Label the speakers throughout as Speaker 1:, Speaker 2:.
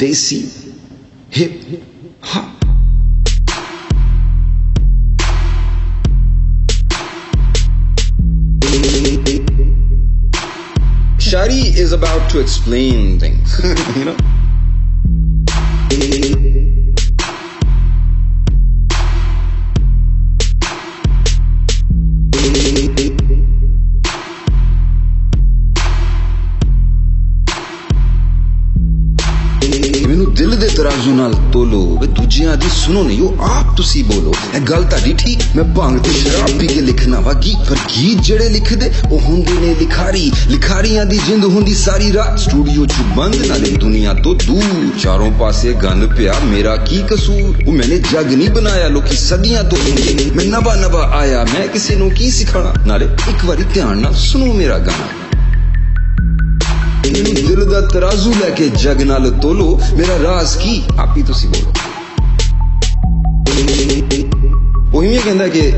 Speaker 1: Desi hip hop. Shari is about to explain things, you know? ਦਿਲ ਦੇ ਤਰਾਜ਼ੂ ਨਾਲ ਤੋਲੋ ਵੇ ਦੂਜਿਆਂ ਦੀ ਸੁਣੋ ਨਹੀਂ, ਉਹ ਆਪ ਤੁਸੀਂ ਬੋਲੋ। ਇਹ ਗੱਲ ਤੁਹਾਡੀ ਠੀਕ, ਮੈਂ ਭੰਗ ਤੇ ਸ਼ਰਾਬ ਪੀ ਕੇ ਲਿਖਣਾ ਵਾ ਗੀਤ ਪਰ ਗੀਤ ਜਿਹੜੇ ਲਿਖਦੇ, ਉਹ ਹੁੰਦੇ ਨੇ ਲਿਖਾਰੀ। ਲਿਖਾਰੀਆਂ ਦੀ ਜਿੰਦ ਹੁੰਦੀ ਸਾਰੀ ਰਾਤ, ਸਟੂਡੀਓ 'ਚ ਬੰਦ, ਨਾਲੇ ਦੁਨੀਆ ਤੋਂ ਦੂਰ। ਚਾਰੋਂ ਪਾਸੇ ਗੰਦ ਪਿਆ, ਮੇਰਾ ਕੀ ਕਸੂਰ? ਉਹ ਮੈਨੇ ਜੱਗ ਨਹੀਂ ਬਣਾਇਆ, ਲੋਕੀ ਸਦੀਆਂ ਤੋਂ ਹੁੰਦੇ ਮੈਂ ਨਵਾ ਨਵਾ ਆਇਆ, ਮੈਂ ਕਿਸੇ ਨੂੰ ਕੀ ਸਿਖਾਣਾ ਨਾਲੇ ਇੱਕ ਵਾਰੀ ਧਿਆਨ ਨਾਲ ਸੁਣੋ ਮੇਰਾ ਗਾਣਾ। ਮੈਨੂੰ दिल का तराजू लेके जग नाल तोलो, मेरा राज की? आप ही तुसी बोलो। ओही ये कहंदा के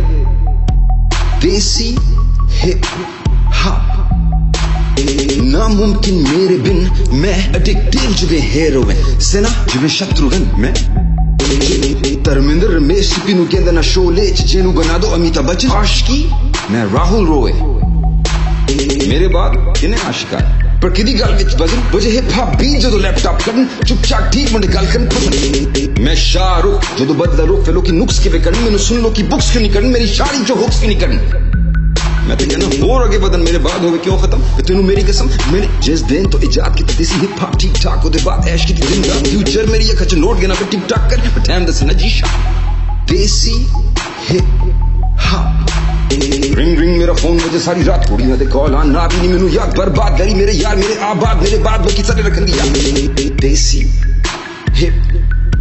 Speaker 1: देसी नामुमकिन मेरे बिन मैं एडिक्टिव जुबे हेरोइन सेना जुबे शत्रुघ्न मैं। धर्मेंद्र रमेश सिपी नु कहंदा ना शोले च जेनू बना दो, अमिताभ बच्चन। आशिकी, मैं राहुल रोए। मेरे बाद इन्हें आशिका? है ਪਰ ਕਿਦੀ ਗੱਲ ਵਿੱਚ ਵਜ਼ਨ ਵਜੇ ਹਿਪ ਹਾਪ ਬੀਟ ਜਦੋਂ ਲੈਪਟਾਪ ਕਰਨ ਚੁੱਪਚਾਪ ਠੀਕ ਮੁੰਡੇ ਗੱਲ ਕਰਨ ਪਸੰਦ ਮੈਂ ਸ਼ਾਹਰੁਖ ਜਦੋਂ ਬਦਲਾ ਰੁਖ ਫੇ ਲੋਕੀ ਨੁਕਸ ਕਿਵੇਂ ਕਰਨ ਮੈਨੂੰ ਸੁਣ ਲੋ ਕਿ ਬੁక్స్ ਕਿਉਂ ਨਹੀਂ ਕਰਨ ਮੇਰੀ ਸ਼ਾਇਰੀ ਜੋ ਹੁਕਸ ਕਿਉਂ ਨਹੀਂ ਕਰਨ मैं तो कहना और आगे बदन मेरे बाद होवे क्यों खत्म तेन मेरी कसम मैंने जिस दिन तो इजाद की देसी हिप हॉप ठीक ठाक ओदे बाद ऐश की ज़िंदा फ्यूचर मेरी ये खच नोट गिना पे टिक टाक कर टाइम दस नजीशा desi hip hop ring ring मेरा फ़ोन मुझे सारी रात थोड़ी ना कॉल आन ना भी नहीं मैनू याद बर्बाद करी। मेरे यार, मेरे आबाद, मेरे बाद बाकी सारे रखन दिया। देसी हिप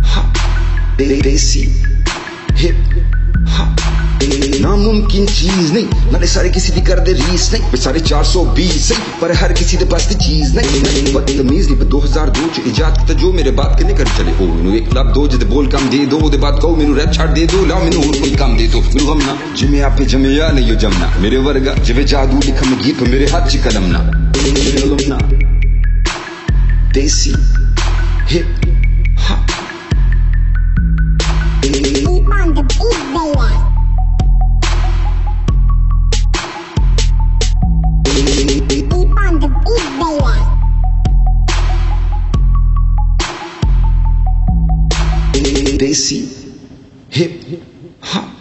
Speaker 1: हॉप देसी। नामुमकिन चीज़ नहीं। नाले सारे किसी दी करदे रीस नहीं। बेचारे 420 नहीं। पर हर किसी दे पास दी चीज़ नहीं। बट तमीज नहीं पर 2002 च इजाद कीता, जो मेरे बात कने कर चले। हो मेनू एक लाभ दो, जदे बोल काम दे दो, ओदे बाद कहो, मेनू रैप छाड़ दे दो, लाओ मेनू और कोई काम दे दो। मेनू हम ना। जिमे आप जमे या नहीं जमना मेरे वर्गा जिवे जादू
Speaker 2: लिखम गीत, मेरे हाथ च कलम ना। देसी they see
Speaker 1: hip hop